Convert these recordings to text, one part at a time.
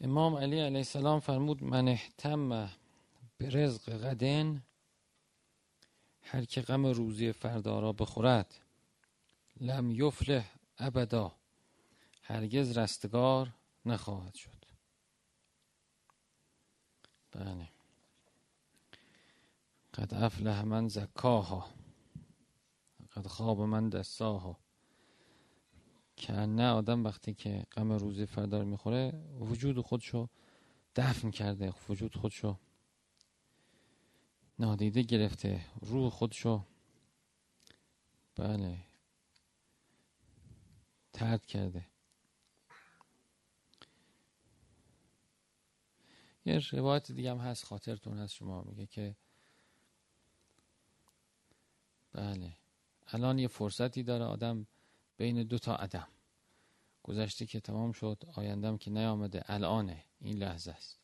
امام علی علیه السلام فرمود من احتم به رزق غدن هر که غم روزی فردا را بخورد لم یفلح ابدا هرگز رستگار نخواهد شد. بله. قد افلح من زکاها قد خواب من دستاها که نه آدم وقتی که غم روزی فردا می‌خوره وجود خودشو دفن کرده وجود خودشو نادیده گرفته روح خودشو بله ترد کرده. یه روایت دیگه هم هست خاطرتون هست شما میگه که بله الان یه فرصتی داره آدم بین دو تا عدم. گذشته که تمام شد آیندم که نیامده. الانه این لحظه است.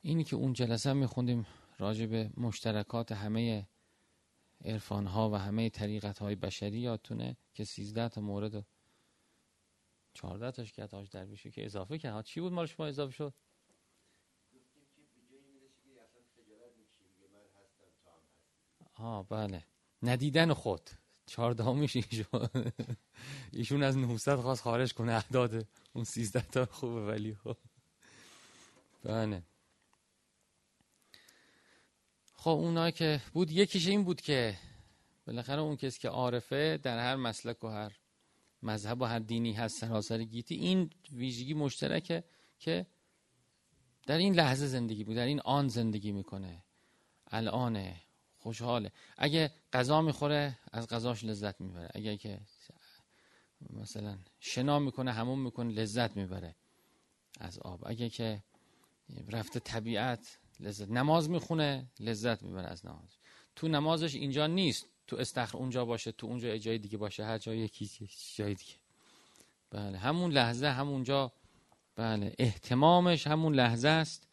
اینی که اون جلسه میخوندیم راجع به مشترکات همه عرفان ها و همه طریقت های بشری یادتونه که 13 تا مورد و 14 تاش که در بشه که اضافه کرد. چی بود مال شما اضافه شد؟ آه بله. ندیدن خود. چهاردهمیش ایشون. ایشون از 900 خواست خارج کنه. اعداد اون 13 تا خوبه ولی خب. بله. خب اونایی که بود یکیش این بود که بالاخره اون کسی که عارفه در هر مسلک و هر مذهب و هر دینی هست سراسر گیتی این ویژگی مشترکه که در این لحظه زندگی بود در این آن زندگی می‌کنه. الانه خوشحاله. اگه غذا می‌خوره از غذاش لذت می‌بره. اگه که مثلا شنا می‌کنه همون می‌کنه لذت می‌بره از آب. اگه که رفته طبیعت لذت نماز می‌خونه لذت می‌بره از نماز. تو نمازش اینجا نیست. تو استخر اونجا باشه تو اونجا جای دیگه باشه هر جای یکی جای دیگه. بله همون لحظه همونجا بله احتمامش همون لحظه است.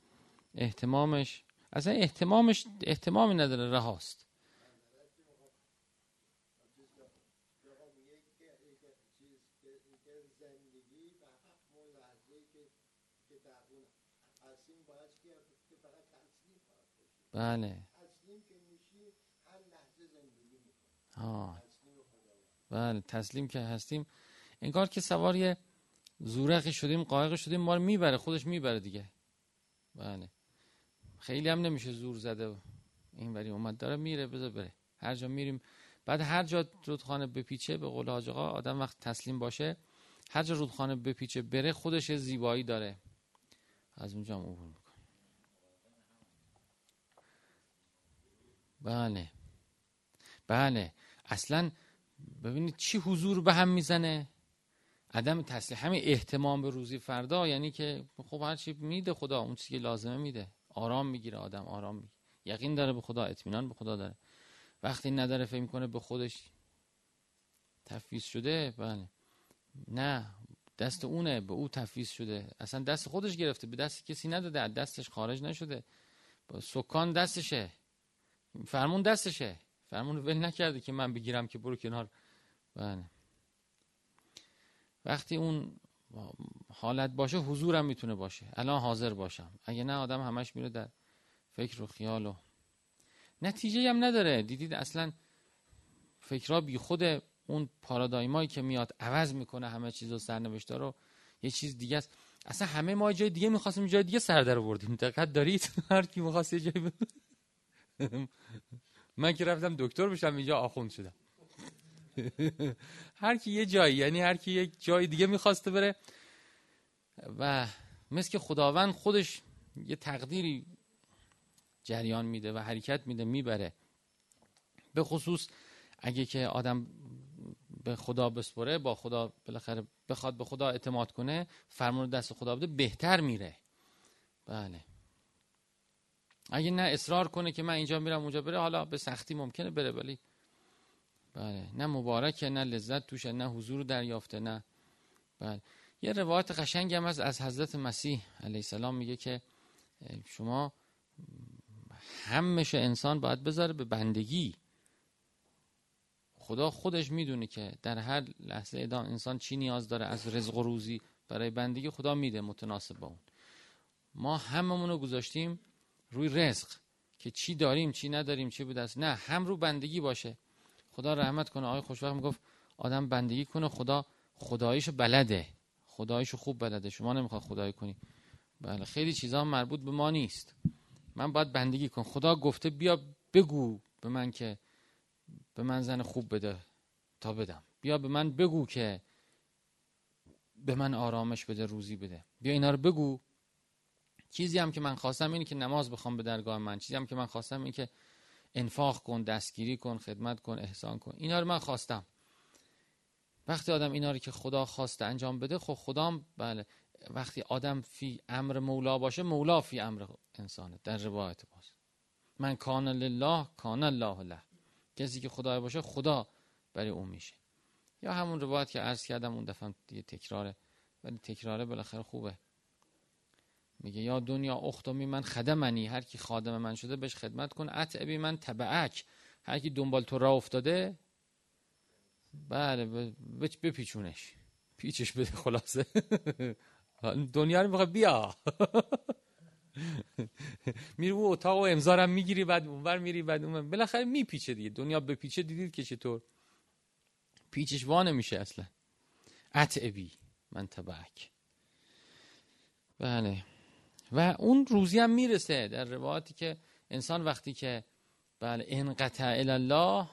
احتمامش اصلا احتمامش احتمامی نداره رهاست بله. ها بله تسلیم که هستیم. انگار که سوار یه زورقی شدیم قایق شدیم ما رو می‌بره خودش می‌بره دیگه. بله. خیلی هم نمیشه زور زده این وری اومد. داره میره بذار بره. هر جا میریم. بعد هر جا رودخانه بپیچه به قول حاج آقا آدم وقت تسلیم باشه هر جا رودخانه بپیچه بره خودش زیبایی داره. از اونجا هم عبور می‌کنه. بله. بله. اصلا ببینید چی حضور به هم می‌زنه. عدم تسلیم همین احتمام به روزی فردا یعنی که خب هر چی میده خدا اون چیزی که لازمه میده. آرام می‌گیره آدم آرام می‌گیره. یقین داره به خدا اطمینان به خدا داره. وقتی نداره فکر می‌کنه به خودش تفویض شده بله. نه دست اونه به او تفویض شده. اصلا دست خودش گرفته به دست کسی نداده دستش خارج نشده. با سکان دستشه. فرمون دستشه. فرمون ول نکرده که من بگیرم که برو کنار. بله. وقتی اون حالت باشه حضورم می‌تونه باشه. الان حاضر باشم. اگه نه آدم همش میره در فکر و خیال و نتیجه هم نداره. دیدید اصلا فکرها بی خود اون پارادایمایی که میاد عوض می‌کنه همه چیز و سرنوشته رو. یه چیز دیگه است. اصلا همه ما جای دیگه می‌خواستیم جای دیگه سر در بردیم دقت دارید؟ هر کی می‌خواست یه جای من که رفتم دکتر بشم اینجا آخوند شدم. هر کی یه جایی یعنی هر کی یک جای دیگه می‌خواسته بره و مثل که خداوند خودش یه تقدیری جریان میده و حرکت میده می‌بره. به خصوص اگه که آدم به خدا بسپره با خدا بالاخره بخواد به خدا اعتماد کنه فرمان دست خدا بده بهتر میره. بله. اگه نه اصرار کنه که من اینجا میرم اونجا بره حالا به سختی ممکنه بره ولی بله. نه مبارکه نه لذت توشه نه حضور دریافته نه. بله. یه روایت قشنگ هم از از حضرت مسیح علیه السلام میگه که شما همش انسان باید بذاره به بندگی. خدا خودش می‌دونه که در هر لحظه ادام انسان چی نیاز داره از رزق و روزی برای بندگی خدا میده متناسب با اون. ما هممون رو گذاشتیم روی رزق که چی داریم چی نداریم چی بود نه هم رو بندگی باشه. خدا رحمت کنه. آقای خوشوقت می‌گفت آدم بندگی کنه خدا خداییشو بلده. خداییشو خوب بلده. شما نمی‌خواد خدایی کنی. بله خیلی چیزا مربوط به ما نیست. من باید بندگی کنم. خدا گفته بیا بگو به من که به من زن خوب بده تا بدم. بیا به من بگو که به من آرامش بده روزی بده. بیا اینا رو بگو. چیزی هم که من خواستم اینه که نماز بخوام به درگاه من. چیزی هم که من خواستم اینه که انفاق کن دستگیری کن خدمت کن احسان کن. اینا رو من خواستم. وقتی آدم اینا رو که خدا خواسته انجام بده خب خدا بله. وقتی آدم فی امر مولا باشه مولا فی امر انسانه. در روایت باز من کان لله کان الله له. کسی که خدای باشه خدا برای اون میشه. یا همون روایت که عرض کردم اون دفعه دیگه تکراره. ولی تکراره بالاخره خوبه. میگه یا دنیا اختمی من خدمنی هر کی خادم من شده بهش خدمت کن. اتعبی من تبعک. هر کی دنبال تو راه افتاده بله بپیچونش. پیچش بده خلاصه. دنیا رو می‌خواد بیا. میری او اتاق و امضارم می‌گیری بعد اونور میری بعد اون بالاخره میپیچه دیگه. دنیا بپیچه دیدید که چطور؟ پیچش وانه میشه اصلا. اتعبی من تبعک. بله. و اون روزی هم می‌رسه در روایاتی که انسان وقتی که بله انقطع الله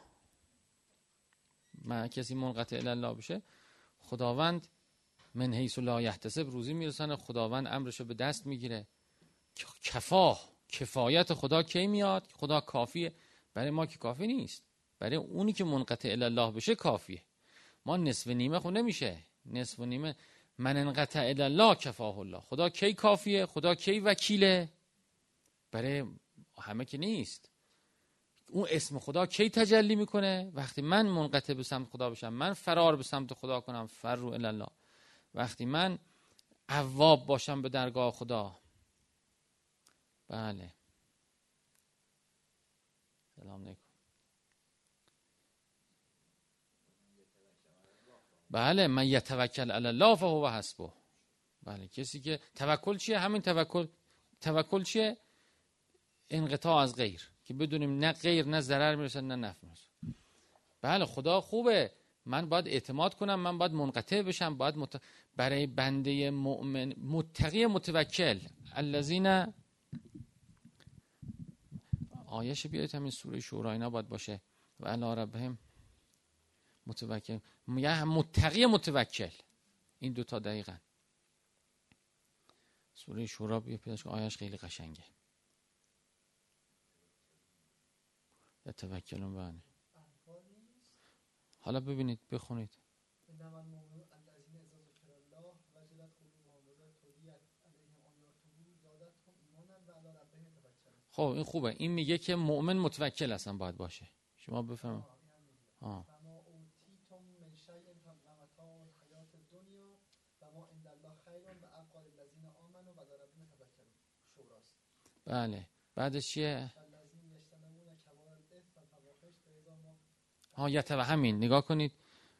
ما کسی منقطع الله بشه خداوند من حیث لا یحتسب روزی می‌رسن خداوند امرشو به دست می‌گیره. کفا کفایت خدا کی میاد؟ خدا کافیه. برای ما که کافی نیست. برای اونی که منقطع الله بشه کافیه. ما نصف نیمه خب نمیشه. نصف نیمه من انقطع الله کفاه الله. خدا کی کافیه؟ خدا کی وکیله؟ برای همه که نیست. اون اسم خدا کی تجلی می‌کنه؟ وقتی من منقطع به سمت خدا بشم من فرار به سمت خدا کنم فرو الله. وقتی من عواب باشم به درگاه خدا. بله. سلام علیکم. بله من یتوکل علی الله فهو حسبه. بله کسی که توکل چیه؟ همین توکل توکل چیه؟ انقطاع از غیر که بدونیم نه غیر نه ضرر می‌رسه نه نفع می‌رسه. بله خدا خوبه. من باید اعتماد کنم من باید منقطع بشم باید مت... برای بنده مؤمن متقی متوکل. الذین آیش بیاید همین سوره شورا اینا باید باشه. و علی ربهم متوکل. میگه متقی متوکل. این دوتا دقیقا. سوره شورا بیا پیداش آیش خیلی قشنگه. توکلون بله. حالا ببینید بخونید. خب این خوبه. این میگه که مؤمن متوکل اصلا باید باشه. شما بفهم آه. بله. بعدش چیه؟ ها و همین. نگاه کنید.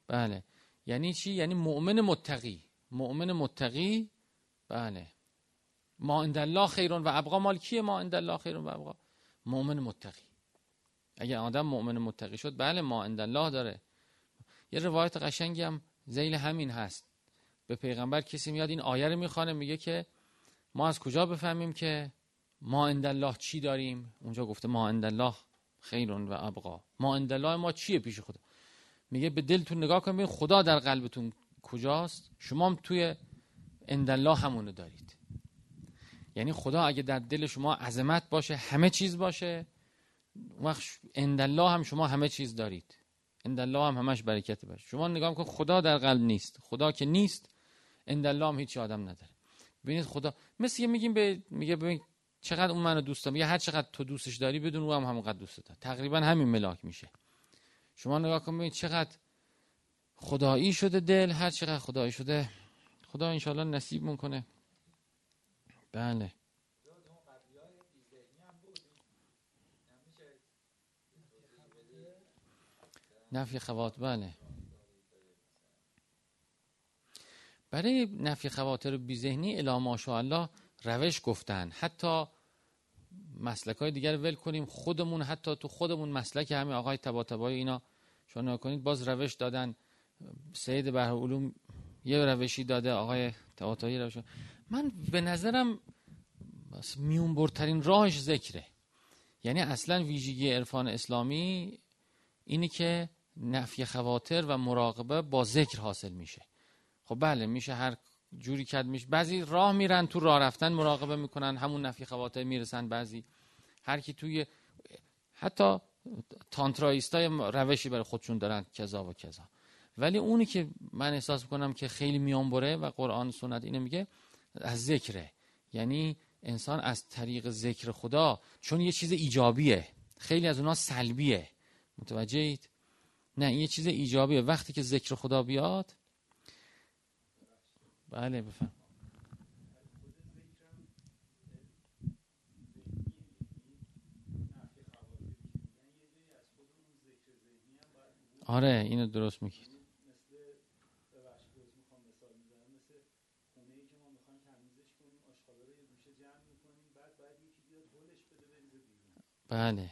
بله. یعنی چی؟ یعنی مؤمن متقی. مؤمن متقی؟ بله. ما عند الله خیرون و ابقا. مال کیه ما عند الله خیرون و ابقا؟ مؤمن متقی. اگر آدم مؤمن متقی شد بله ما عند الله داره. یه روایت قشنگی هم زیل همین هست. به پیغمبر کسی میاد این آیه رو می‌خوانه میگه که ما از کجا بفهمیم که ما عند الله چی داریم؟ اونجا گفته ما عند الله خیرون و ابقا. ما الله ما چیه پیش خدا؟ میگه به دلتون نگاه کنید خدا در قلبتون کجاست؟ شما هم توی الله همونو دارید. یعنی خدا اگه در دل شما عظمت باشه همه چیز باشه وقت الله هم شما همه چیز دارید. الله هم همش برکت باشه شما نگاه کن خدا در قلب نیست. خدا که نیست الله هم هیچ آدم نداره. ببینید خدا مثل میگیم به میگه ببین چقدر اون منو دوست دارم یا هر چقدر تو دوستش داری بدون او هم همونقدر دوست داره. تقریبا همین ملاک میشه. شما نگاه کن ببین چقدر خدایی شده دل هر چقدر خدایی شده. خدا انشالله نصیب می‌کنه بله. نفی خوات بله. برای نفی خواتر بی ذهنی الا ماشاءالله روش گفتن. حتی مسلک های دیگر ول کنیم. خودمون حتی تو خودمون مسلک همین آقای تبا اینا. شما کنید باز روش دادن. سید بحر علوم یه روشی داده آقای تبا روش. من به نظرم میون برترین راهش ذکره. یعنی اصلا ویژگی عرفان اسلامی اینی که نفی خواتر و مراقبه با ذکر حاصل میشه. خب بله میشه هر جوری کد میشه. بعضی راه میرن تو راه رفتن مراقبه می‌کنن همون نفی خواتر می‌رسن بعضی. هر کی توی حتی تانترایستای روشی برای خودشون دارن کذا و کذا. ولی اونی که من احساس می‌کنم که خیلی میان بره و قرآن سنت اینو میگه از ذکره. یعنی انسان از طریق ذکر خدا چون یه چیز ایجابیه. خیلی از اونها سلبیه. متوجهید نه یه چیز ایجابیه. وقتی که ذکر خدا بیاد بله بفهم. آره اینو درست میگید. بله.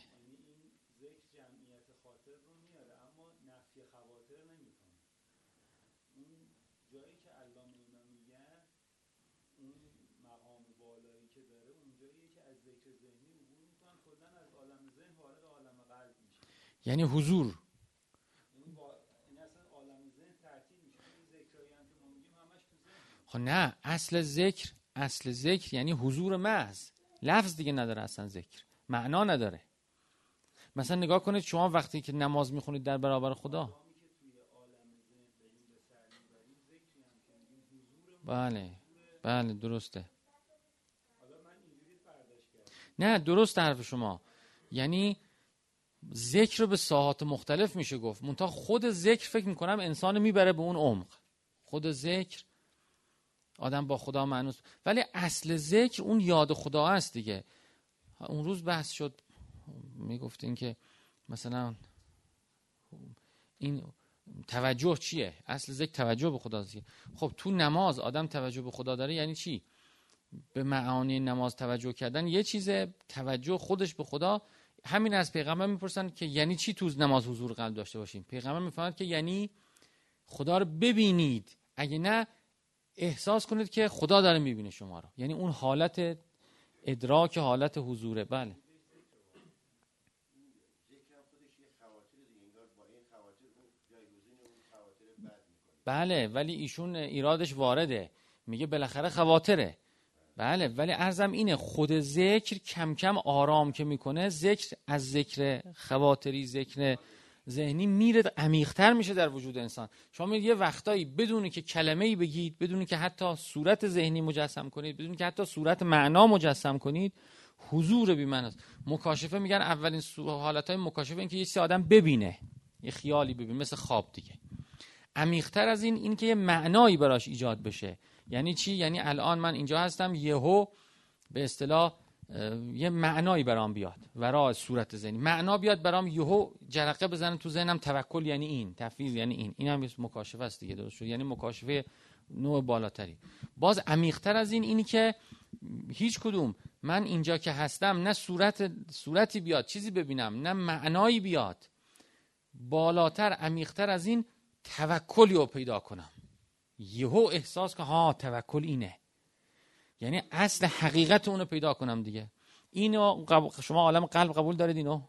یعنی حضور. خب نه اصل ذکر اصل ذکر یعنی حضور محض. لفظ دیگه نداره اصلا ذکر. معنا نداره. مثلا نگاه کنید شما وقتی که نماز می‌خونید در برابر خدا. بله بله درسته. نه درست حرف شما. یعنی ذکر به ساحات مختلف میشه گفت. منتها خود ذکر فکر می‌کنم انسان می‌بره به اون عمق. خود ذکر آدم با خدا معنوس. ولی اصل ذکر اون یاد خدا است دیگه. اون روز بحث شد می‌گفتین که مثلا این توجه چیه؟ اصل ذکر توجه به خدا دیگه خب تو نماز آدم توجه به خدا داره یعنی چی؟ به معانی نماز توجه کردن یه چیز توجه خودش به خدا همین از پیغمبر می‌پرسن که یعنی چی تو نماز حضور قلب داشته باشیم پیغمبر می‌فهمد که یعنی خدا رو ببینید. اگه نه احساس کنید که خدا داره می‌بینه شما رو. یعنی اون حالت ادراک حالت حضوره. بله. بله ولی ایشون ایرادش وارده. میگه بالاخره خواتره. بله ولی ارزم اینه خود ذکر کم کم آرام که می‌کنه ذکر از ذکر خواتری ذکر ذهنی میره عمیقتر میشه در وجود انسان. شما میگید یه وقتایی بدونی که کلمه ای بگید بدونی که حتی صورت ذهنی مجسم کنید بدونی که حتی صورت معنا مجسم کنید حضور بی است. مکاشفه میگن اولین حالت های مکاشفه این که یه آدم ببینه یه خیالی ببینه مثل خواب دیگه. عمیقتر از این این که یه معنایی براش ایجاد بشه. یعنی چی؟ یعنی الان من اینجا هستم یهو به اصطلاح یه معنایی برام بیاد ورا صورت ذهنی. معنا بیاد برام یهو جرقه بزنه تو ذهنم توکل یعنی این تفویض یعنی این. این هم مکاشفه است دیگه درست شد؟ یعنی مکاشفه نوع بالاتری. باز عمیقتر از این اینی که هیچ کدوم من اینجا که هستم نه صورت صورتی بیاد چیزی ببینم نه معنایی بیاد بالاتر عمیقتر از این توکلی رو پیدا کنم. یهو احساس که ها توکل اینه. یعنی اصل حقیقت اونو پیدا کنم دیگه. اینو شما عالم قلب قبول دارید اینو؟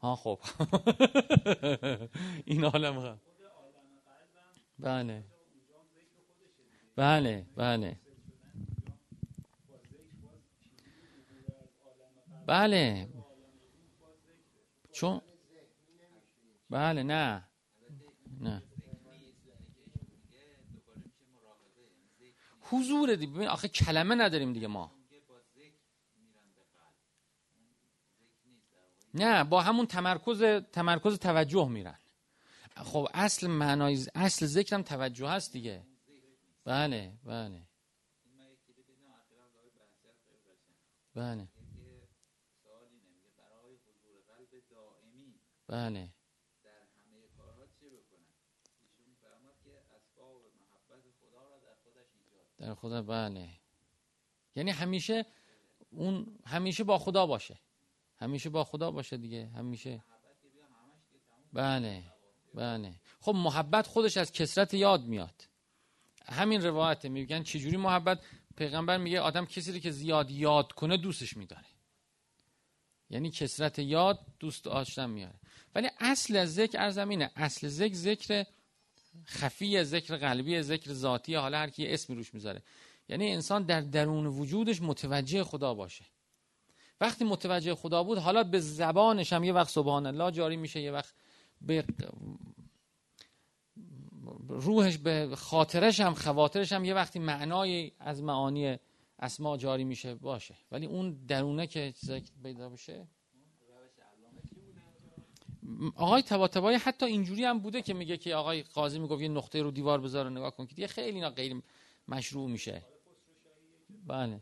ها خب. این عالم قلب. بله. بله بله. بله. چون بله نه. نه. حضور دی. ببین آخه کلمه نداریم دیگه ما. نه با همون تمرکز تمرکز توجه میرن. خب اصل معنای اصل ذکرم توجه هست دیگه. بله بله. بله. بله. در خدا بله. یعنی همیشه اون همیشه با خدا باشه. همیشه با خدا باشه دیگه. همیشه بله بله. خب محبت خودش از کسرت یاد میاد. همین روایت میگن چجوری محبت؟ پیغمبر میگه آدم کسی رو که زیاد یاد کنه دوستش میداره. یعنی کسرت یاد دوست داشتن میاره. ولی اصل ذکر ارزمینه اصل ذکر ذکر خفی ذکر قلبی ذکر ذاتی حالا هر کی اسمی روش می‌ذاره. یعنی انسان در درون وجودش متوجه خدا باشه. وقتی متوجه خدا بود حالا به زبانش هم یه وقت سبحان الله جاری میشه یه وقت به روحش به خاطرش هم خواترش هم یه وقتی معنای از معانی اسما جاری میشه باشه. ولی اون درونه که ذکر پیدا بشه آقای تباتبایی حتی اینجوری هم بوده که میگه که آقای قاضی می‌گفت یه نقطه رو دیوار بذار نگاه کن که دیگه خیلی اینا غیر مشروع میشه. بله.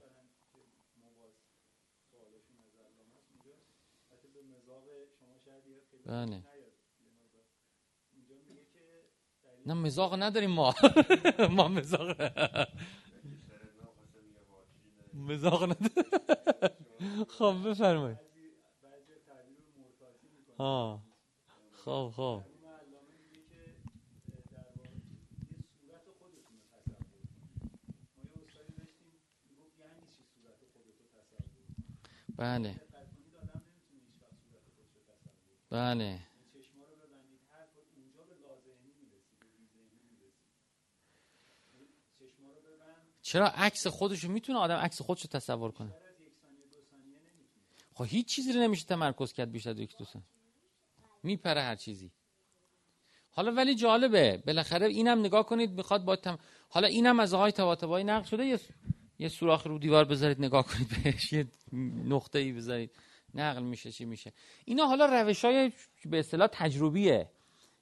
بله. نه مزاق نداریم ما. ما مزاق مزاق نداریم. خب بفرمایید. ها خب خب. بله. بله. چرا عکس خودشو می‌تونه آدم عکس خودشو تصور کنه؟ خب هیچ چیزی رو نمیشه تمرکز کرد بیشتر یک دو میپره هر چیزی. حالا ولی جالبه. بالاخره اینم نگاه کنید می‌خواد با تم... حالا اینم از آقای تواتبایی نقل شده. یه یه سوراخ رو دیوار بذارید نگاه کنید بهش. یه نقطه ای بذارید. نقل میشه چی میشه. اینا حالا روش های به اصطلاح تجربیه.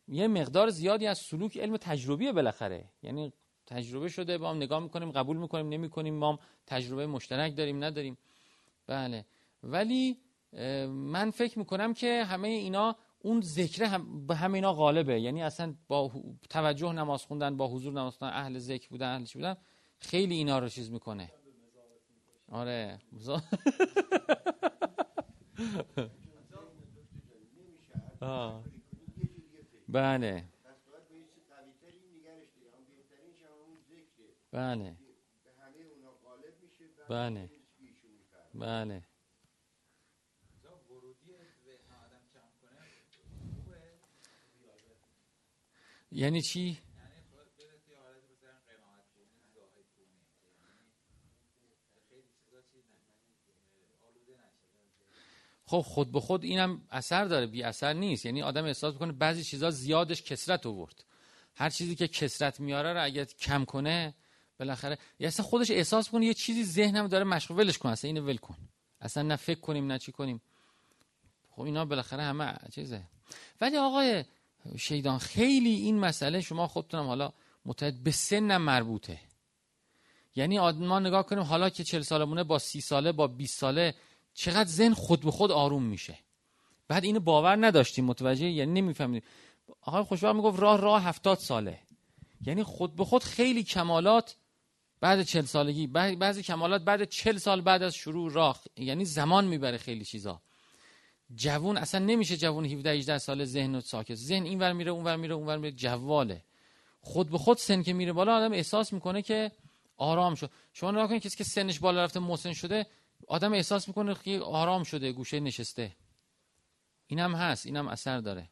یه مقدار زیادی از سلوک علم تجربیه بالاخره. یعنی تجربه شده با هم نگاه می‌کنیم قبول می‌کنیم نمی‌کنیم ما هم تجربه مشترک داریم نداریم. بله. ولی من فکر می‌کنم که همه اینا اون ذکر هم به همه اینا غالبه. یعنی اصلا با توجه نماز خوندن با حضور نماز خوندن اهل ذکر بودن اهل بودن خیلی اینا رو چیز می‌کنه. آره. بله. بله. بله. بله. یعنی چی؟ خب خود به خود اینم اثر داره بی اثر نیست. یعنی آدم احساس می‌کنه بعضی چیزا زیادش کسرت آورد. هر چیزی که کسرت میاره رو اگه کم کنه بالاخره یا اصلا خودش احساس کنه یه چیزی ذهنم داره مشغول ولش اصلا اینو ول کن. اصلا نه فکر کنیم نه چی کنیم. خب اینا بالاخره همه چیزه. ولی آقای شیدان خیلی این مسئله شما خودتونم حالا متحد به سنم مربوطه. یعنی ما نگاه کنیم حالا که چل ساله مونه با سی ساله با 20 ساله چقدر ذهن خود به خود آروم میشه. بعد اینو باور نداشتیم متوجه؟ یعنی نمی‌فهمید آقای خوشبخت می‌گفت راه راه هفتاد ساله. یعنی خود به خود خیلی کمالات بعد چل سالگی بعضی کمالات بعد چل سال بعد از شروع راه. یعنی زمان می‌بره خیلی چیزا. جوون اصلا نمیشه جوون 17 18 ساله ذهن و ساکت. ذهن اینور میره اونور میره اونور میره. جواله. خود به خود سن که میره بالا آدم احساس می‌کنه که آرام شد. شما نگاه کنید کسی که سنش بالا رفته مسن شده آدم احساس می‌کنه که آرام شده گوشه نشسته. اینم هست اینم اثر داره.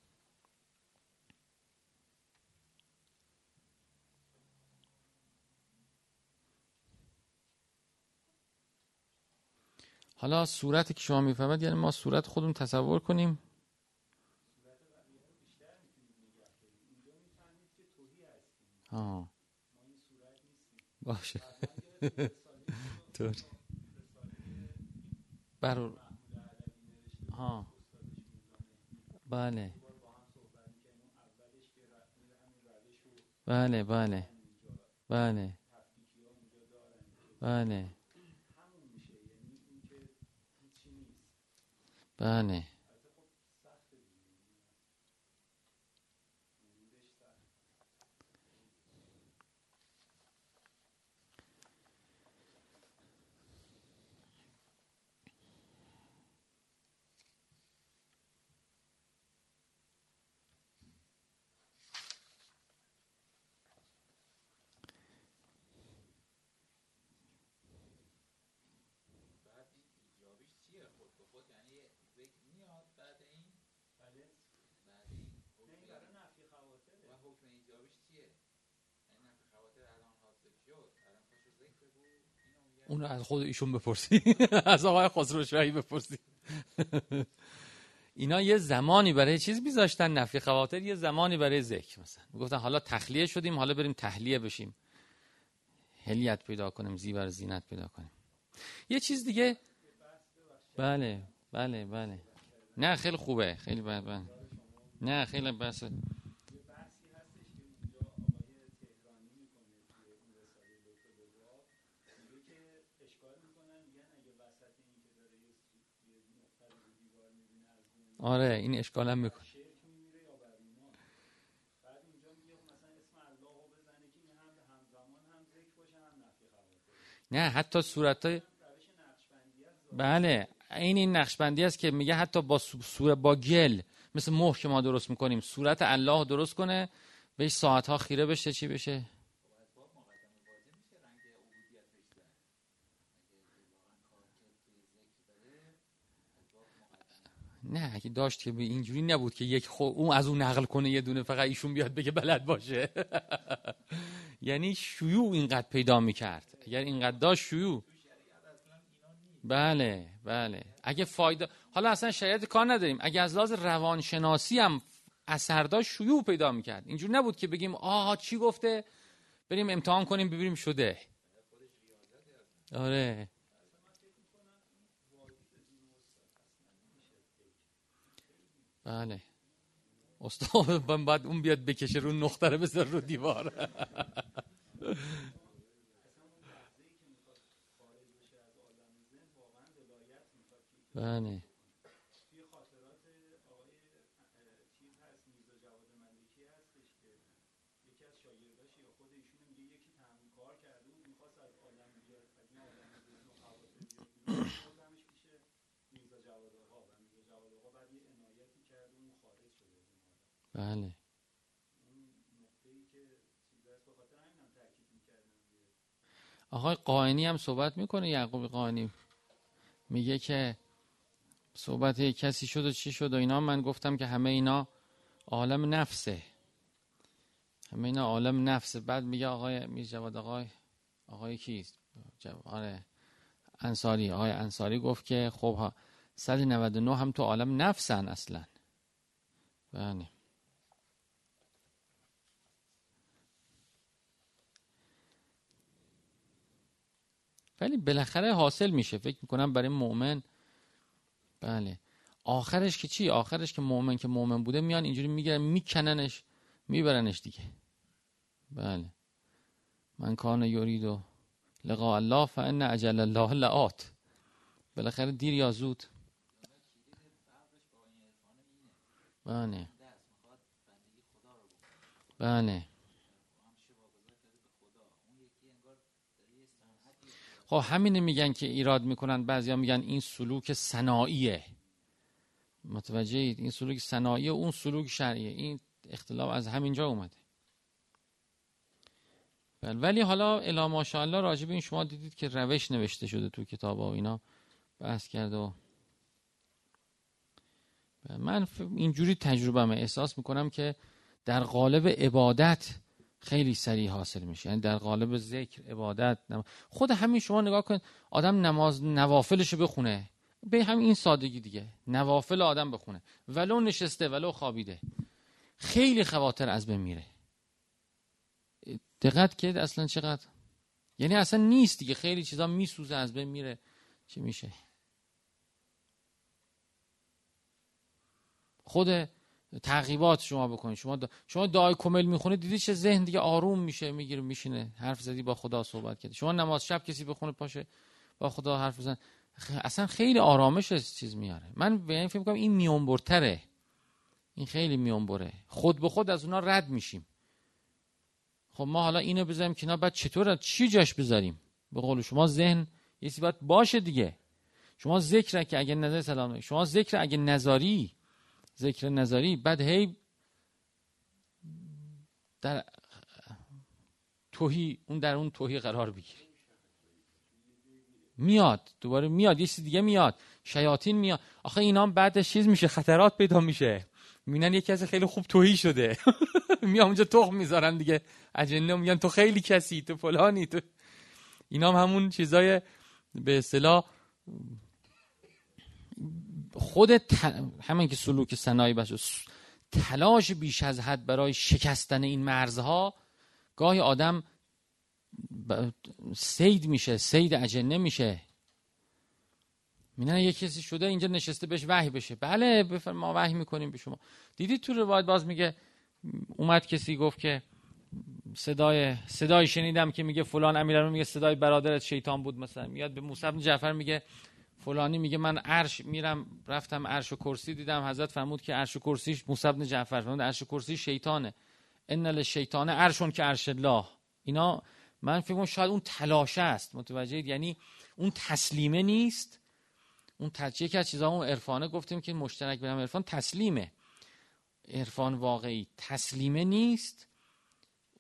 حالا صورتی که شما می‌فهمد یعنی ما صورت خودمون تصور کنیم. ها باشه. بر ها بله. بله بله. بله. بله. بله. خود به خود یعنی اون از خود ایشون بپرسی. از آقای خسرو شاهی بپرسی. اینا یه زمانی برای چیز میذاشتن نفی خواطر یه زمانی برای ذکر مثلا. گفتن حالا تخلیه شدیم حالا بریم تحلیه بشیم. هلیت پیدا کنیم زیور زینت پیدا کنیم. یه چیز دیگه. بله بله بله. نه خیلی خوبه. خیلی بله نه خیلی بس آره این اشکال هم می‌کنه. نه حتی صورت های بله این این نقشبندی است که میگه حتی با صورت با گل مثل مهر که ما درست می‌کنیم صورت الله درست کنه بهش ساعت ها خیره بشه چی بشه؟ نه اگه داشت که اینجوری نبود که یک خو... اون از اون نقل کنه یه دونه فقط ایشون بیاد بگه بلد باشه. یعنی شیوع اینقدر پیدا می‌کرد. اگر اینقدر داشت شیوع. بله بله. اگه فایده حالا اصلا شریعت کار نداریم. اگه از لحاظ روانشناسی هم اثر داشت شیوع پیدا می‌کرد. اینجور نبود که بگیم آها چی گفته؟ بریم امتحان کنیم ببینیم شده. آره. بله. استاد بعد اون بیاد بکشه رو نقطه رو بذار رو دیوار. بله. بله. آقای قائنی هم صحبت می‌کنه یعقوب قائنی. میگه که صحبت کسی شد و چی شد و اینا. من گفتم که همه اینا عالم نفسه. همه اینا عالم نفسه. بعد میگه آقای میر جواد آقای آقای کیست آره. انصاری. آقای انصاری گفت که خب 199 هم تو عالم نفسن اصلا. بله. ولی بالاخره حاصل میشه. فکر می‌کنم برای مؤمن بله. آخرش که چی؟ آخرش که مؤمن که مؤمن بوده میان اینجوری می‌گیرن میکننش میبرنش دیگه. بله. من کان یورید و لقاء الله فان اجل الله لآت. بالاخره دیر یا زود بله. بله. خب همین میگن که ایراد می‌کنن بعضیا میگن این سلوک صناعیه متوجه اید؟ این سلوک صناعیه اون سلوک شرعیه. این اختلاف از همینجا اومده. بل ولی حالا الا ماشاءالله راجب این شما دیدید که روش نوشته شده تو کتاب و اینا. بحث کرده و من اینجوری تجربه احساس می‌کنم که در قالب عبادت خیلی سریع حاصل میشه. یعنی در قالب ذکر عبادت خود همین شما نگاه کن آدم نماز نوافلشو بخونه. به همین این سادگی دیگه. نوافل آدم بخونه. ولو نشسته ولو خوابیده. خیلی خواطر از بین میره. دقت که اصلا چقدر. یعنی اصلا نیست دیگه. خیلی چیزا میسوزه از بین میره. چی میشه؟ خود تعقیبات شما بکنید شما دا... شما دعای کمل می‌خونه دیدی چه ذهن دیگه آروم میشه می‌گیره میشینه. حرف زدی با خدا صحبت کردی شما نماز شب کسی بخونه پاشه با خدا حرف بزن. اصلا خیلی آرامش چیز میاره. من به این فکر می‌کنم این میونبرتره این خیلی میونبره خود به خود از اونا رد میشیم. خب ما حالا اینو بذاریم که بعد چطور چی جاش بذاریم؟ به قول شما ذهن یه باید باشه دیگه. شما ذکر که اگه نظر سلام شما ذکر اگه نظاری ذکر نظری بعد هی در توهی اون در اون توهی قرار بگیری. میاد دوباره میاد یه چیز دیگه میاد. شیاطین میان آخه اینا بعدش چیز میشه خطرات پیدا میشه. می‌بینن یه کسی خیلی خوب توهی شده. میان اونجا تخم می‌ذارن دیگه. اجنه میگن تو خیلی کسی تو فلانی تو اینا هم همون چیزای به اصطلاح خود همین که سلوک سنایی باشه تلاش بیش از حد برای شکستن این مرزها گاهی آدم سید میشه سید اجنه میشه. میدن یه کسی شده اینجا نشسته بهش وحی بشه. بله بفر ما وحی می‌کنیم به شما. دیدید تو روایت باز میگه اومد کسی گفت که صدای صدای شنیدم که میگه فلان امیرالمومنین میگه صدای برادرت شیطان بود مثلا. میاد به موسی بن جعفر میگه فلانی میگه من عرش میرم رفتم عرش و کرسی دیدم حضرت فرمود که عرش و کرسیش موسی بن جعفر فرمود عرش و کرسی شیطانه. ان الشیطان عرشون که عرش الله. اینا من فکر شاید اون تلاشه است. متوجه یعنی اون تسلیمه نیست. اون تجیه که از چیزا اون عرفانه گفتیم که مشترک بینم عرفان تسلیمه. عرفان واقعی تسلیمه نیست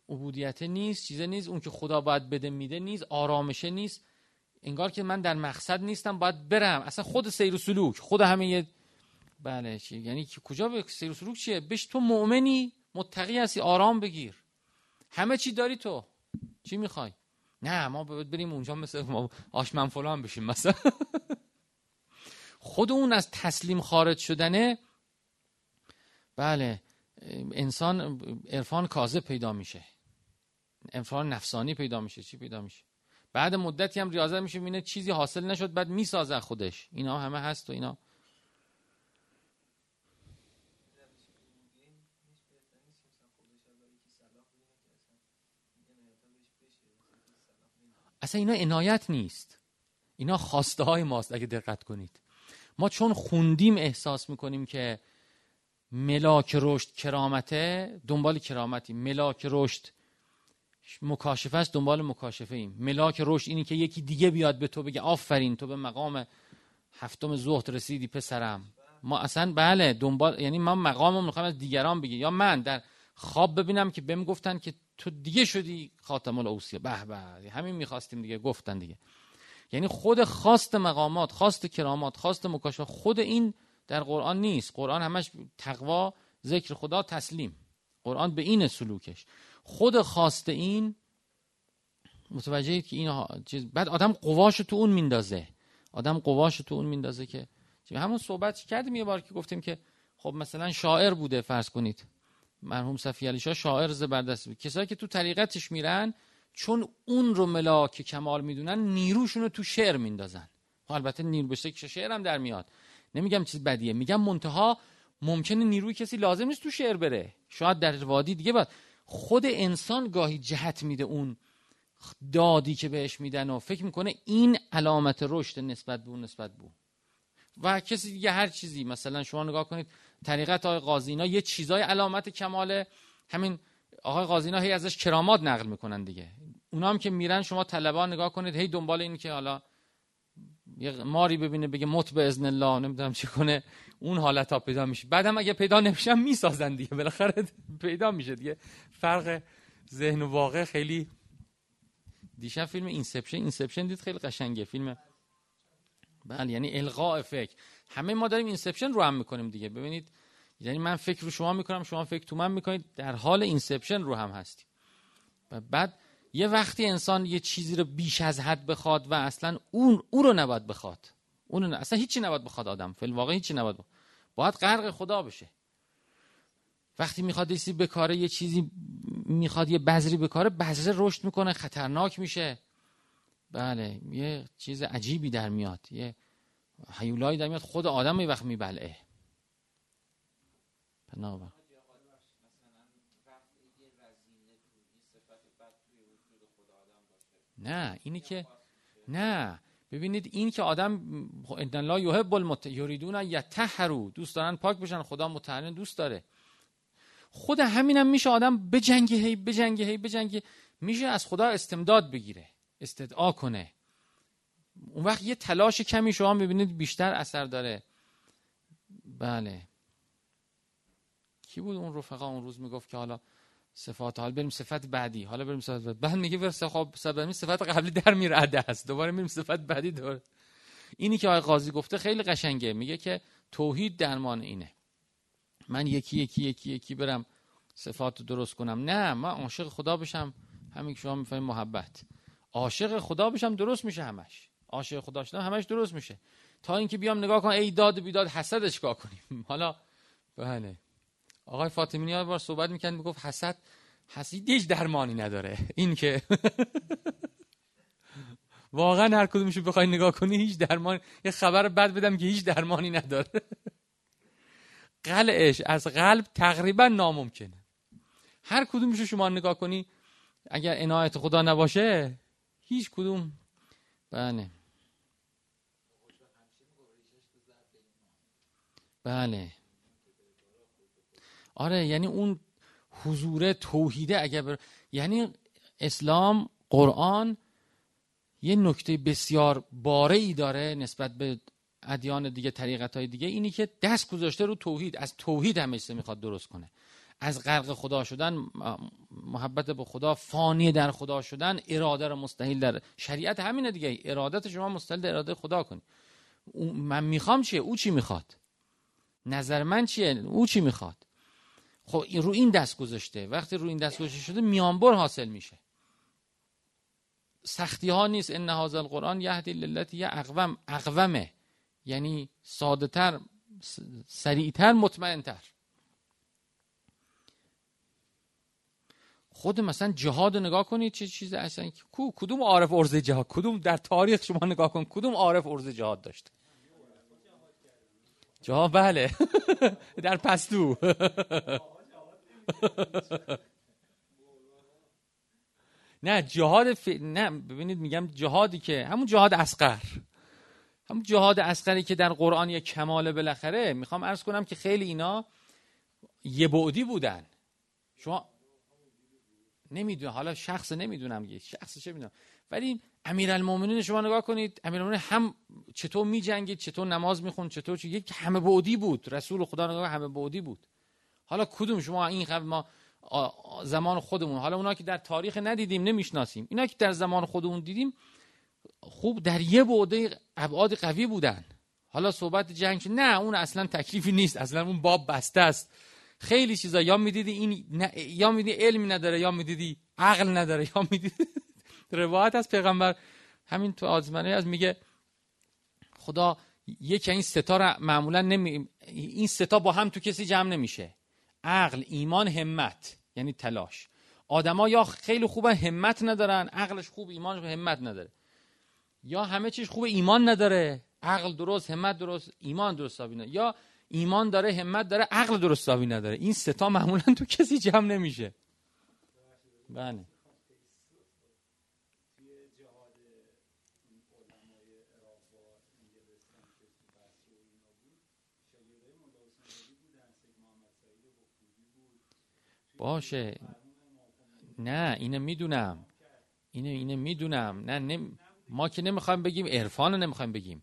عبودیت نیست چیزه نیست اون که خدا باید بده میده نیست آرامشه نیست. انگار که من در مقصد نیستم باید برم. اصلا خود سیر و سلوک خود همه یه بله چی؟ یعنی کجا به سیر و سلوک چیه؟ بش تو مؤمنی متقی هستی آرام بگیر. همه چی داری تو. چی می‌خوای؟ نه ما بریم اونجا مثل ما آشمن فلان بشیم مثلا. خود اون از تسلیم خارج شدنه بله انسان عرفان کاذب پیدا میشه. عرفان نفسانی پیدا میشه. چی پیدا میشه؟ بعد مدتی هم ریاضت میشه میینه چیزی حاصل نشد بعد می‌سازه خودش. اینا همه هست و اینا. اصلا اینا عنایت نیست. اینا خواسته های ماست اگه دقت کنید. ما چون خوندیم احساس می‌کنیم که ملاک رشد کرامته دنبال کرامتی ملاک رشد مکاشفه است دنبال مکاشفه ایم. ملاک رشد اینی که یکی دیگه بیاد به تو بگه آفرین تو به مقام هفتم زهد رسیدی پسرم. ما اصلا بله دنبال یعنی ما مقامم می‌خوام از دیگران بگه. یا من در خواب ببینم که بهم گفتن که تو دیگه شدی خاتم الاوصیه به به همین می‌خواستیم دیگه گفتن دیگه. یعنی خود خواست مقامات خواست کرامات خواست مکاشفه خود این در قرآن نیست. قرآن همش تقوا ذکر خدا تسلیم. قرآن به این سلوکش. خود خواست این متوجه که این بعد آدم قواش تو اون میندازه. آدم قواش تو اون میندازه که همون صحبت کردیم یه بار که گفتیم که خب مثلا شاعر بوده فرض کنید. مرحوم صفی علی شاه شاعر زبردست بود. کسایی که تو طریقتش میرن چون اون رو ملاک کمال می‌دونن نیروشون رو تو شعر میندازن. خب البته نیرو بشه که شعر هم در میاد. نمیگم چیز بدیه میگم منتها ممکنه نیروی کسی لازم نیست تو شعر بره. شاید در وادی دیگه باید خود انسان گاهی جهت میده اون دادی که بهش میدن و فکر می‌کنه این علامت رشد نسبت به اون نسبت به و کسی دیگه هر چیزی مثلا شما نگاه کنید طریقت آقای قاضینا یه چیزای علامت کماله. همین آقای قاضینا هی ازش کرامات نقل می‌کنن دیگه. اونا هم که میرن شما طلبان نگاه کنید هی دنبال این که حالا یه ماری ببینه بگه مت بإذن الله نمی‌دونم چی کنه. اون حالت ها پیدا میشه. بعدم اگه پیدا نمیشن می‌سازن دیگه. بالاخره پیدا میشه دیگه. فرق ذهن و واقع خیلی دیشب فیلم Inception Inception دید خیلی قشنگه. فیلم بله یعنی القاء فکر. همه ما داریم inception رو هم می‌کنیم دیگه. ببینید یعنی من فکر رو شما می‌کنم شما فکر تو من می‌کنید. در حال inception رو هم هستیم. و بعد یه وقتی انسان یه چیزی رو بیش از حد بخواد و اصلا اون او رو نباید بخواد. اون اصلا هیچی نباید بخواد آدم فی‌الواقع هیچی نباید بخواد. باید غرق خدا بشه. وقتی می‌خواد یه بکاره یه چیزی می‌خواد یه بذری بکاره بذره رشد می‌کنه خطرناک میشه. بله یه چیز عجیبی در میاد یه حیولایی در میاد خود آدم یه وقت میبلعه. بنابراین. نه اینی که نه. ببینید این که آدم ان لا یحب المت یریدون یتحرو دوست دارن پاک بشن خدا متحرن دوست داره. خود همینم میشه آدم بجنگه هی بجنگه هی بجنگه. میشه از خدا استمداد بگیره استدعا کنه. اون وقت یه تلاش کمی شما می‌بینید بیشتر اثر داره. بله. کی بود اون رفقا اون روز می‌گفت که حالا صفات. حال بریم صفت بعدی. حالا بریم صفت بعدی. بعد میگه ورسه خب صفت صفت قبلی در میره. است. دوباره میریم صفت بعدی دور. اینی که آقای قاضی گفته خیلی قشنگه. میگه که توحید درمان اینه. من یکی یکی یکی یکی برم صفات درست کنم. نه من عاشق خدا بشم. همین که شما می‌فهمید محبت. عاشق خدا بشم درست میشه همش. عاشق خدا شدم همش درست میشه. تا اینکه بیام نگاه کنم ای داد و بیداد حسدش چیکار کنیم. حالا بله. آقای فاطمی ها بار صحبت می‌کرد می‌گفت حسد حسید هیچ درمانی نداره. این که واقعا هر کدومشو بخوای نگاه کنی هیچ درمان یه خبر بد بدم که هیچ درمانی نداره. قلعش از قلب تقریبا ناممکنه. هر کدومشو شما نگاه کنی اگر عنایت خدا نباشه هیچ کدوم. بله. بله. آره یعنی اون حضور توحیده اگر بر... یعنی اسلام قرآن یه نکته بسیار باره ای داره نسبت به ادیان دیگه طریقت های دیگه. اینی که دست گذاشته رو توحید. از توحید همیشه می‌خواد درست کنه. از غرق خدا شدن محبت به خدا فانی در خدا شدن اراده رو مستحیل در شریعت همینه دیگه. ارادت شما مستحیل در اراده خدا کنی. من می‌خوام چیه؟ او چی می‌خواد؟ نظر من چیه؟ او چی می‌خواد؟ خب رو این دست گذاشته. وقتی رو این دست گذاشته شده میانبر حاصل میشه. سختی ها نیست. ان هذا القرآن یهدی للتی اقوم. اقومه. یعنی ساده تر سریعتر مطمئنتر. خود مثلا جهاد نگاه کنید چه چیز اصلا کو کدوم عارف ارزه جهاد؟ کدوم در تاریخ شما نگاه کن کدوم عارف ارزه جهاد داشته؟ جهاد بله. در پستو. نه جهاد ف... نه ببینید میگم جهادی که همون جهاد اسقر همون جهاد اسقری که در قرآن یک کمال بالاخره. می‌خوام عرض کنم که خیلی اینا یه بعدی بودن. شما نمی‌دونم حالا شخص نمی‌دونم یه شخص چه می‌دونم. ولی امیرالمومنین شما نگاه کنید امیرالمومنین هم چطور میجنگید چطور نماز میخون چطور چه یک همه بعدی بود. رسول خدا نگاه همه بعدی بود. حالا کدوم شما این خب ما زمان خودمون حالا اونا که در تاریخ ندیدیم نمی‌شناسیم. اینا که در زمان خودمون دیدیم خوب در یه بعده ابعاد قوی بودن. حالا صحبت جنگ نه اون اصلا تکلیفی نیست. اصلا اون باب بسته است. خیلی چیزا یا می‌دیدی این یا می‌دیدی علمی نداره یا می‌دیدی عقل نداره یا می‌دیدی روایت از پیغمبر. همین تو آزمانه از میگه خدا یکی این ستا معمولا نمی این ستا با هم تو کسی جمع نمیشه. عقل ایمان همت یعنی تلاش. آدما یا خیلی خوبه همت ندارن عقلش خوب ایمانش همت نداره. یا همه چیز خوب ایمان نداره عقل درست همت درست ایمان درست یا ایمان داره همت داره عقل درست نداره. این ستا معمولا تو کسی جمع نمیشه. بله. باشه. نه اینو می‌دونم. اینو اینو می‌دونم. نه نم... ما که نمی‌خوایم بگیم عرفان رو نمی‌خوایم بگیم.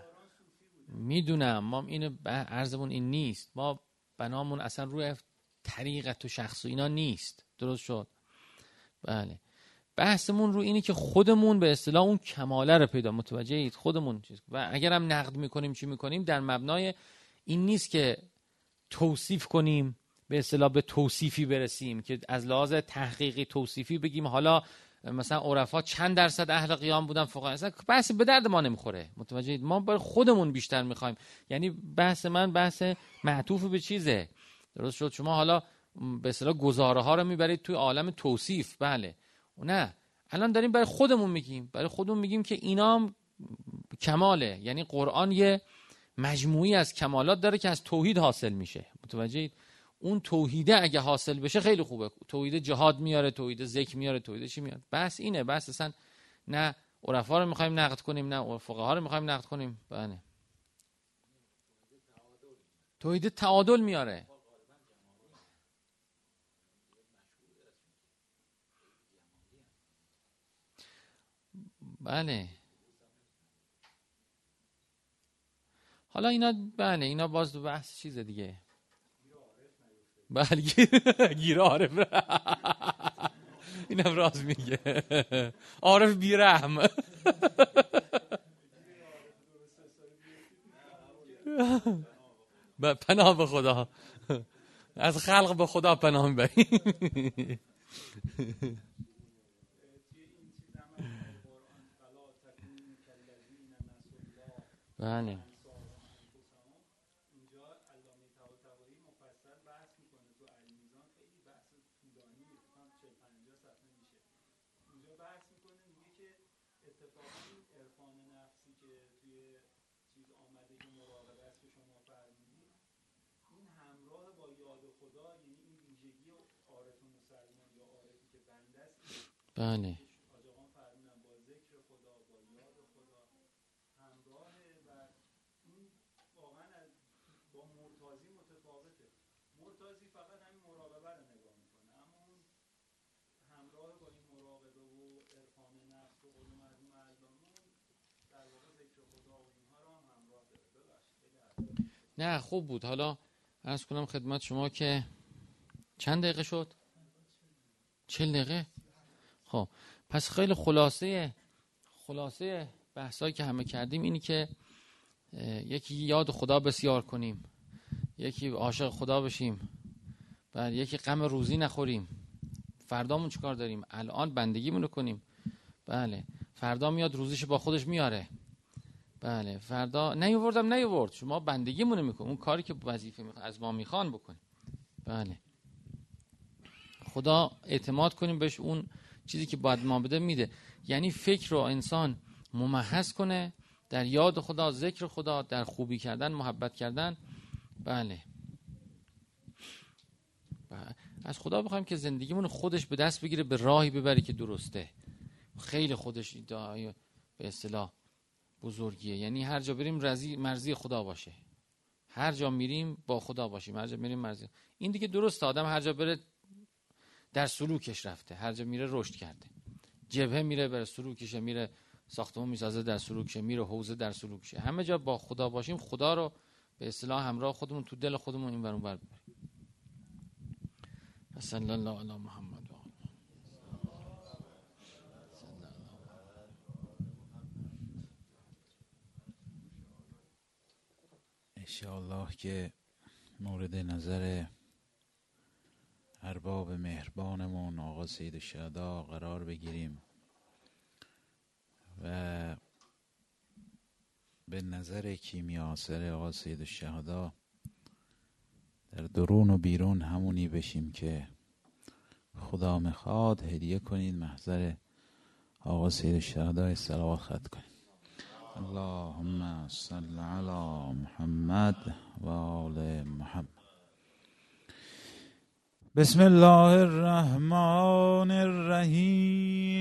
می‌دونم. ما اینو عرضمون این نیست. ما بنامون اصلا روی طریقت و شخص و اینا نیست. درست شد؟ بله. بحثمون رو اینه که خودمون به اصطلاح اون کماله رو پیدا متوجه اید. خودمون چیز. و اگرم نقد می‌کنیم چی می‌کنیم؟ در مبنای این نیست که توصیف کنیم به اصطلاح به توصیفی برسیم که از لحاظ تحقیقی توصیفی بگیم حالا مثلا عرفا چند درصد اهل قیام بودن فقط اصلا بحث به درد ما نمی‌خوره. متوجه ما برای خودمون بیشتر می‌خوایم. یعنی بحث من بحث معطوف به چیزه. درست شد؟ شما حالا به اصطلاح گزاره ها رو می‌برید توی عالم توصیف. بله. نه. الان داریم برای خودمون میگیم. برای خودمون میگیم که اینا کماله. یعنی قرآن یه مجموعی از کمالات داره که از توحید حاصل میشه. متوجهید اون توحیده اگه حاصل بشه خیلی خوبه. توحید جهاد میاره توحید ذکر میاره توحید چی میاره بس اینه بس اصلا نه عرفا رو می‌خوایم نقد کنیم نه فقها رو می‌خوایم نقد کنیم. بله. توحید تعادل میاره. بله. حالا اینا بله اینا باز بحث چیز دیگه. بله گیر عارف. اینم راز میگه. عارف بیرحم. پناه به خدا. از خلق به خدا پناه می‌بریم. بله. بله. نه خوب بود. حالا ارز کنم خدمت شما که چند دقیقه شد؟ چل دقیقه؟ خب پس خیلی خلاصه خلاصه بحثایی که همه کردیم اینی که یکی یاد خدا بسیار کنیم یکی عاشق خدا بشیم بعد یکی غم روزی نخوریم. فردامون چیکار داریم؟ الان بندگیمون رو کنیم. بله. فردا میاد روزیش با خودش میاره. بله. فردا نیوردم نیورد شما بندگیمون می‌کنیم اون کاری که وظیفه از ما می‌خوان بکنیم بله. خدا اعتماد کنیم بهش اون چیزی که باید ما بده میده. یعنی فکر رو انسان ممحص کنه در یاد خدا ذکر خدا در خوبی کردن محبت کردن. بله, بله. از خدا بخوایم که زندگیمون خودش به دست بگیره به راهی ببری که درسته. خیلی خودش به اصطلاح بزرگیه. یعنی هر جا بریم رزی مرزی خدا باشه. هر جا میریم با خدا باشیم. هر جا میریم مرزی این دیگه درسته. آدم هر جا بره در سلوکش رفته هر جا میره رشد کرده. جبهه میره بر سلوکشه میره ساختمون می‌سازه در سلوکشه میره حوزه در سلوکشه. همه جا با خدا باشیم خدا رو به اصطلاح همراه خودمون تو دل خودمون این برون بر ببریم. صلی الله علی محمد انشاءالله که مورد نظر ارباب مهربانمون آقا سید شهدا قرار بگیریم. و به نظر کیمیاسر آقا سید شهدا در درون و بیرون همونی بشیم که خدا می‌خواد هدیه کنید محضر آقا سید شهدا سلوات خط کنید اللهم صل على محمد و آل محمد. بسم الله الرحمن الرحیم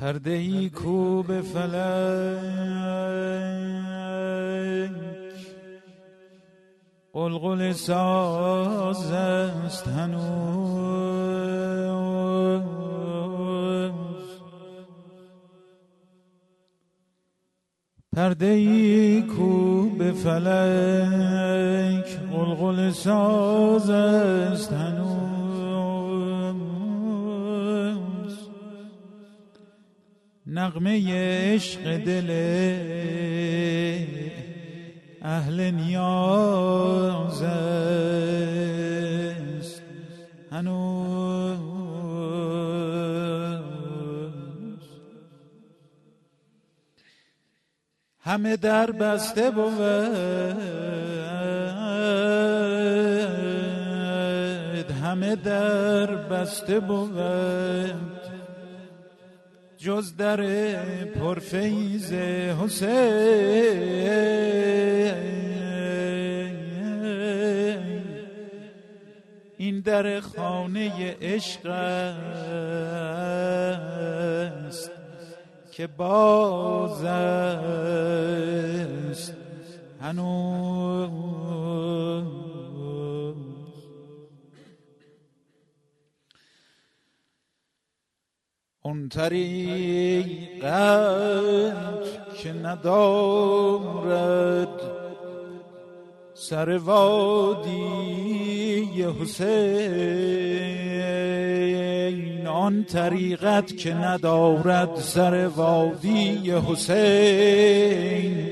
پرده ای کو به فلک قلقل ساز است هنوز پرده ای کو به فلک قلقل ساز است هنوز. نغمه عشق دل اهل نیاز است هنوز. همه در بسته بود همه در بسته بود جز در پرفیز حسین. این در خانه عشق است. که باز است هنوز. اون طریقت که ندارد سر وادی حسین. آن طریقت که ندارد سر وادی حسین.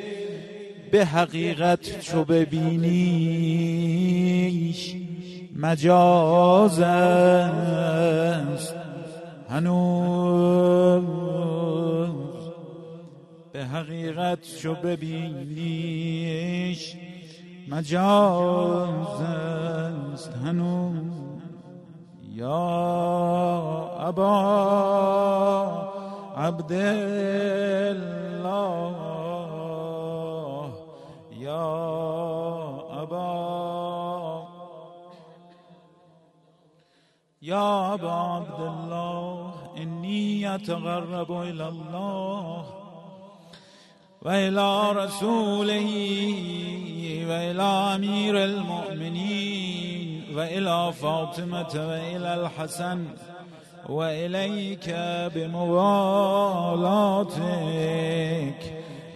به حقیقت چو ببینیش مجاز است. هنوز به حقیقت چو ببینیش مجاز است هنوز. یا ابا عبدالله. یا ابا. یا ابا عبدالله انی اتقرب الى الله و الى رسوله. وإلى أمير المؤمنين وإلى فاطمة وإلى الحسن وإليك بموالاتك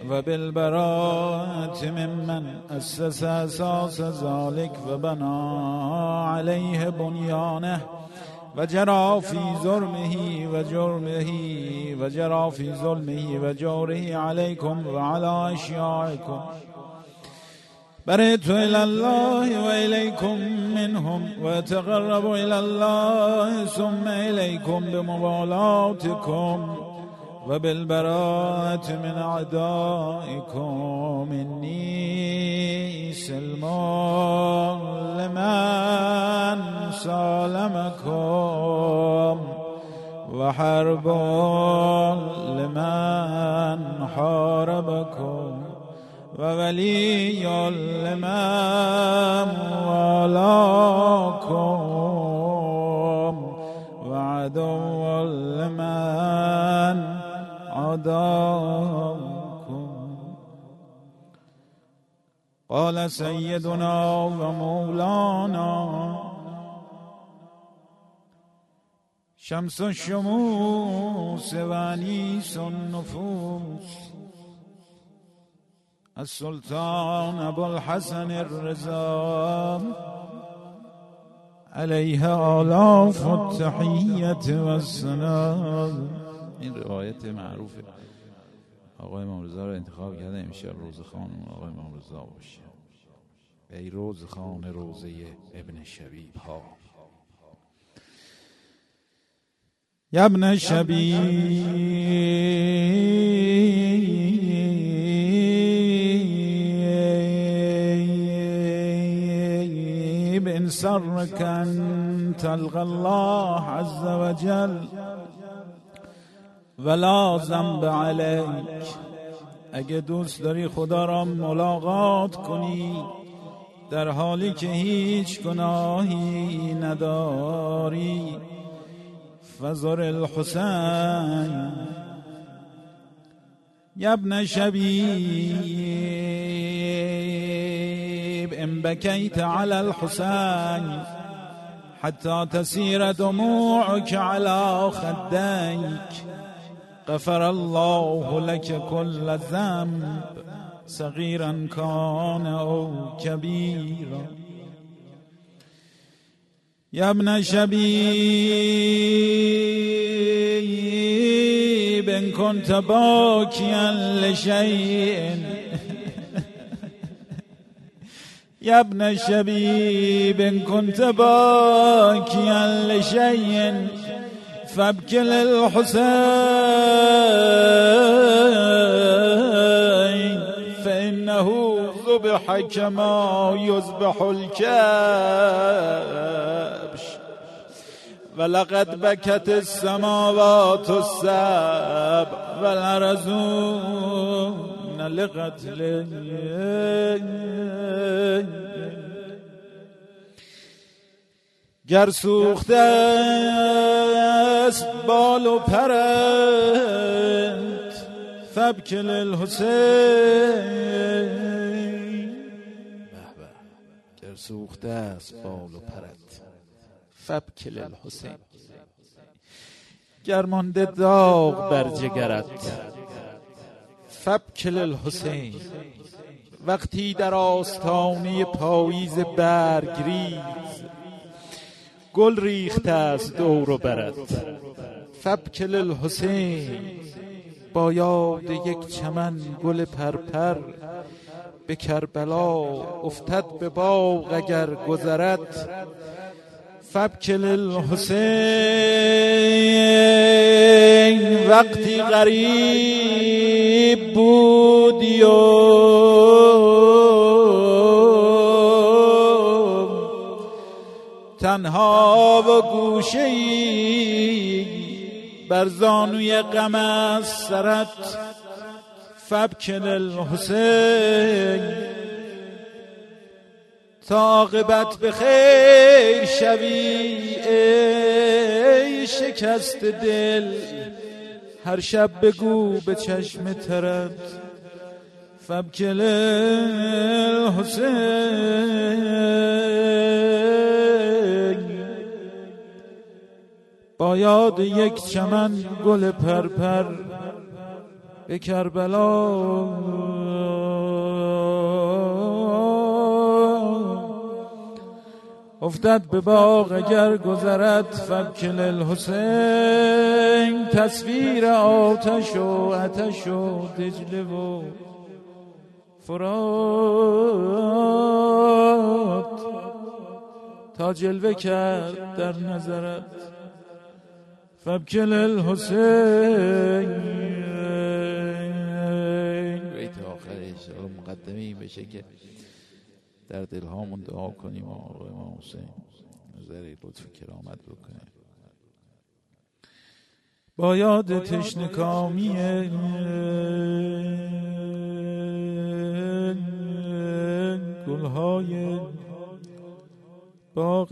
وبالبراءة ممن أسس أساس ذلك وبنى عليه بنيانه وجرى في ظلمه وجرمه وجرى في ظلمه وجوره عليكم وعلى أشيائكم بريت إلى الله وإليكم منهم وأتقرب إلى الله ثم إليكم بموالاتكم وبالبراءة من أعدائكم. إني سلم لمن سالمكم وحرب لمن حاربكم. وولي لمن والاكم وعدو لمن عداكم قال سيدنا ومولانا شمس الشموس وانيس النفوس. السلطان ابو الحسن الرضا. عليه آلاف التحیت و این روایت معروفه. آقای امام رو انتخاب کرده امشب روز خانم آقای امام باشه. ای روز خان روزه ابن شبیب ها. یا ابن شبیب. ان سرك ان تلقى الله عز وجل. ولا ذنب عليك. اگه دوست داری خدا را ملاقات کنی در حالی که هیچ گناهی نداری. فزر الحسین یا ابن إن بكيت على الحسين حتى تسير دموعك على خديك غفر الله لك كل ذنب صغيرا كان أو كبيرا. يا ابن شبيب إن كنت باكيا لشيء يا ابن شبيب كنت باكيا لشيء فابك للحسين انه ذبح کما یذبح الکبش ولقد بكت السماوات السبع والارضون لقتل گر سوخته است بال و پرت فبکل الحسین گر سوخته است بال و پرت فبکل الحسین گرمانده داغ بر جگرت فبکل الحسین وقتی در آستانه پاییز برگریز گل ریخته است دور و برد. فبکل الحسین با یاد یک چمن گل پرپر به کربلا افتد به باغ اگر گذرد. فبکل الحسین وقتی غریب بودی تنها و گوشه بر زانوی غم از سرت. فبکل الحسین. تا عاقبت به خیر شوی ای شکست دل. هر شب بگو به چشم ترت. فبکل الحسین. با یاد یک چمن گل پرپر به کربلا. افتد به باغ اگر گذرد فبکل الحسین. تصویر آتش و عتش و دجله و فرات تا جلوه کرد در نظرت. فبکل الحسین. بیت آخرش مقدمه این بشه که در دل هامون دعا کنیم آقا امام حسین. نظری لطف کرامت بکنیم. با یاد تشنکامی گلهای باغ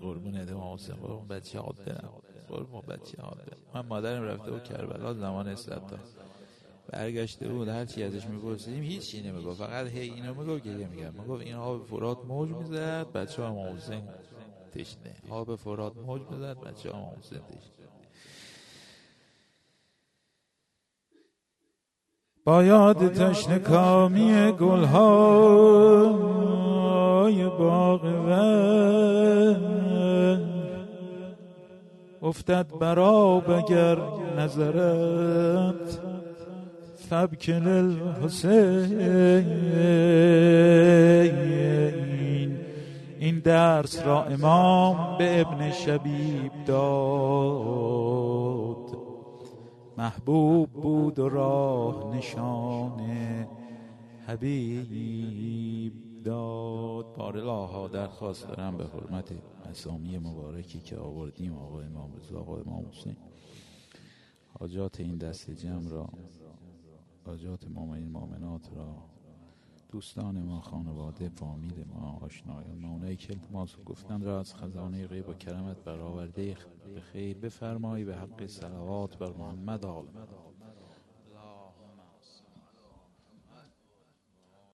قربون امام حسین قربون بچه هات برم قربون بچه برم من مادرم رفته و کربلا زمان استبتا برگشته بود هر چی ازش میپرسیدیم هیچی نمی‌گفت. فقط هی اینو می‌گفت گریه میگرد می‌گفت این آب فرات موج می‌زد بچه ها امام حسین تشنه. آب فرات موج می‌زد بچه حسین تشنه. با یاد تشنه کامی گلهای باغ افتد براب اگر نظرت فبکل الحسین این درس را امام به ابن شبیب داد. محبوب بود و راه نشان حبیب داد. بارلاها درخواست دارم به حرمت اسامی مبارکی که آوردیم آقا امام رضا آقا امام حسین. حاجات این دست جمع را حاجات مؤمنین مؤمنات را دوستان ما خانواده فامیل ما آشنایان ما اونایی که ما گفتن را از خزانه غیب و کرمت برآورده به خیر بفرمایی به حق صلوات بر محمد آل